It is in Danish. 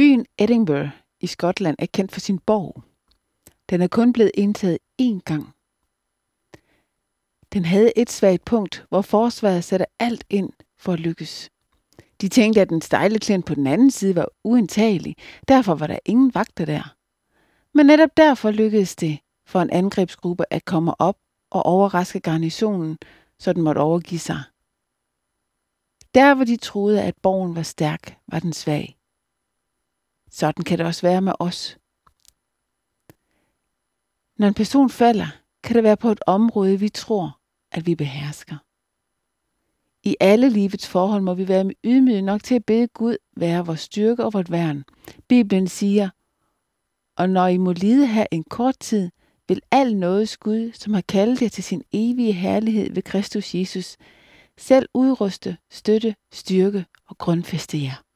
Byen Edinburgh i Skotland er kendt for sin borg. Den er kun blevet indtaget én gang. Den havde et svagt punkt, hvor forsvaret satte alt ind for at lykkes. De tænkte, at den stejle klint på den anden side var uindtagelig, derfor var der ingen vagter der. Men netop derfor lykkedes det for en angrebsgruppe at komme op og overraske garnisonen, så den måtte overgive sig. Der, hvor de troede, at borgen var stærk, var den svag. Sådan kan det også være med os. Når en person falder, kan det være på et område, vi tror, at vi behersker. I alle livets forhold må vi være ydmyge nok til at bede Gud være vores styrke og vores værn. Bibelen siger, og når I må lide her en kort tid, vil al nådes Gud, som har kaldt jer til sin evige herlighed ved Kristus Jesus, selv udruste, støtte, styrke og grundfæste jer.